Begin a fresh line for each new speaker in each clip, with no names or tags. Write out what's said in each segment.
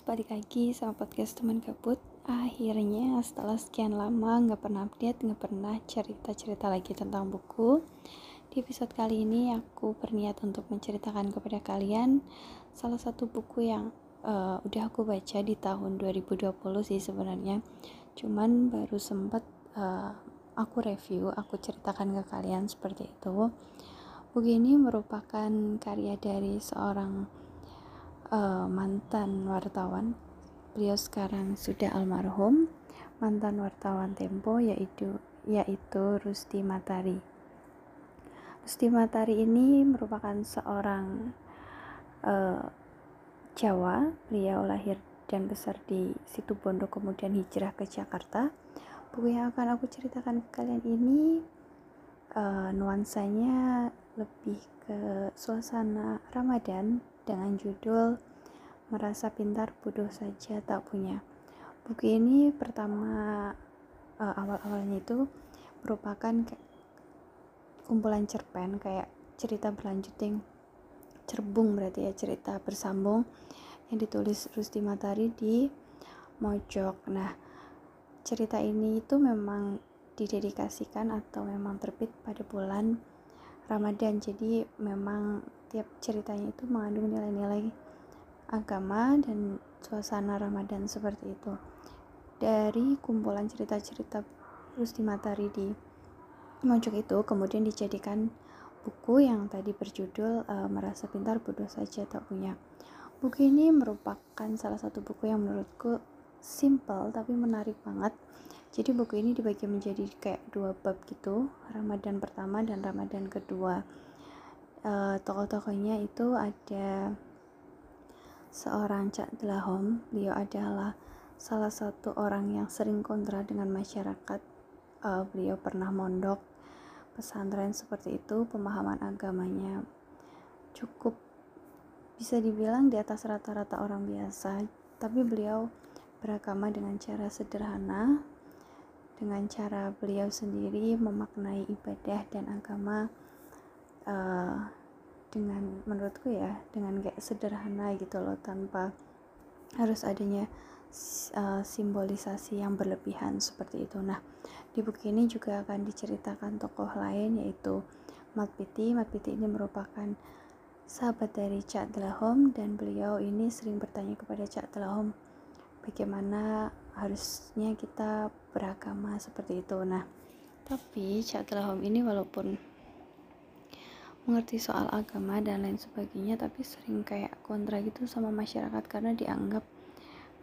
balik lagi sama podcast teman gabut. Akhirnya setelah sekian lama nggak pernah update, nggak pernah cerita-cerita lagi tentang buku Di episode kali ini aku berniat untuk menceritakan kepada kalian Salah satu buku yang uh, udah aku baca di tahun 2020 sih sebenarnya. Cuman baru sempet uh, aku review, aku ceritakan ke kalian seperti itu. Buku ini merupakan karya dari seorang uh, mantan wartawan. Beliau sekarang sudah almarhum. Mantan wartawan Tempo yaitu yaitu Rusti Matari. Rusti Matari ini merupakan seorang uh, Jawa. Beliau lahir dan besar di situ Bondo kemudian hijrah ke Jakarta. Buku yang akan aku ceritakan ke kalian ini uh, nuansanya lebih ke suasana Ramadan dengan judul Merasa Pintar Bodoh Saja Tak Punya. Buku ini pertama uh, awal-awalnya itu merupakan kumpulan cerpen kayak cerita berlanjut yang cerbung berarti ya cerita bersambung yang ditulis Rusti Matari di Mojok. Nah, cerita ini itu memang didedikasikan atau memang terbit pada bulan Ramadan. Jadi memang tiap ceritanya itu mengandung nilai-nilai agama dan suasana Ramadan seperti itu. Dari kumpulan cerita-cerita Rusti Matari di Mojok itu kemudian dijadikan buku yang tadi berjudul e, Merasa Pintar Bodoh Saja Tak Punya. Buku ini merupakan salah satu buku yang menurutku simple tapi menarik banget. Jadi buku ini dibagi menjadi kayak dua bab gitu, Ramadan pertama dan Ramadan kedua uh, tokoh-tokohnya itu ada seorang Cak Delahom beliau adalah salah satu orang yang sering kontra dengan masyarakat. Uh, beliau pernah mondok pesantren seperti itu pemahaman agamanya cukup bisa dibilang di atas rata-rata orang biasa. Tapi beliau beragama dengan cara sederhana dengan cara beliau sendiri memaknai ibadah dan agama uh, dengan menurutku ya dengan kayak sederhana gitu loh tanpa harus adanya uh, simbolisasi yang berlebihan seperti itu. Nah, di buku ini juga akan diceritakan tokoh lain yaitu Mat Piti. Mat Piti ini merupakan sahabat dari Cak Delahom dan beliau ini sering bertanya kepada Cak Delahom bagaimana harusnya kita beragama seperti itu. Nah, tapi Cak Delahom ini walaupun mengerti soal agama dan lain sebagainya tapi sering kayak kontra gitu sama masyarakat karena dianggap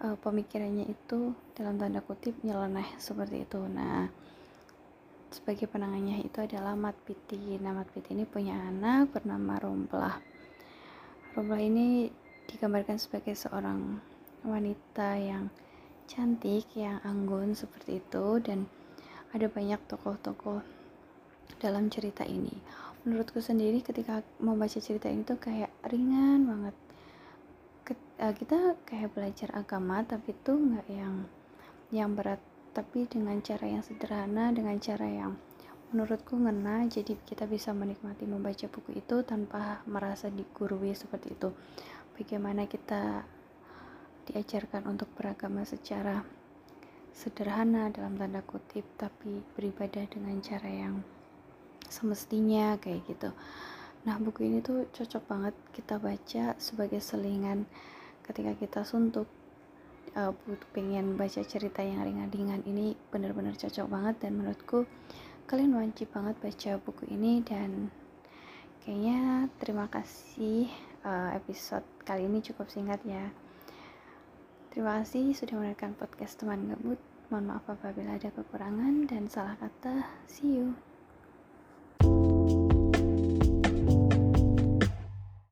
uh, pemikirannya itu dalam tanda kutip nyeleneh seperti itu. Nah sebagai penangannya itu adalah Mat Piti. Nah Mat Piti ini punya anak bernama Romplah Romplah ini digambarkan sebagai seorang wanita yang cantik yang anggun seperti itu dan ada banyak tokoh-tokoh dalam cerita ini menurutku sendiri ketika membaca cerita ini tuh kayak ringan banget. Eh, kita kayak belajar agama tapi tuh nggak yang yang berat. Tapi dengan cara yang sederhana dengan cara yang menurutku ngena jadi kita bisa menikmati membaca buku itu tanpa merasa digurui seperti itu. Bagaimana kita diajarkan untuk beragama secara sederhana dalam tanda kutip tapi beribadah dengan cara yang semestinya kayak gitu. Nah buku ini tuh cocok banget kita baca sebagai selingan ketika kita suntuk. Uh, pengen baca cerita yang ringan-ringan. Ini benar-benar cocok banget dan menurutku kalian wajib banget baca buku ini. Dan kayaknya terima kasih uh, episode kali ini cukup singkat ya. Terima kasih sudah mendengarkan podcast teman gabut mohon maaf apabila ada kekurangan dan salah kata. See you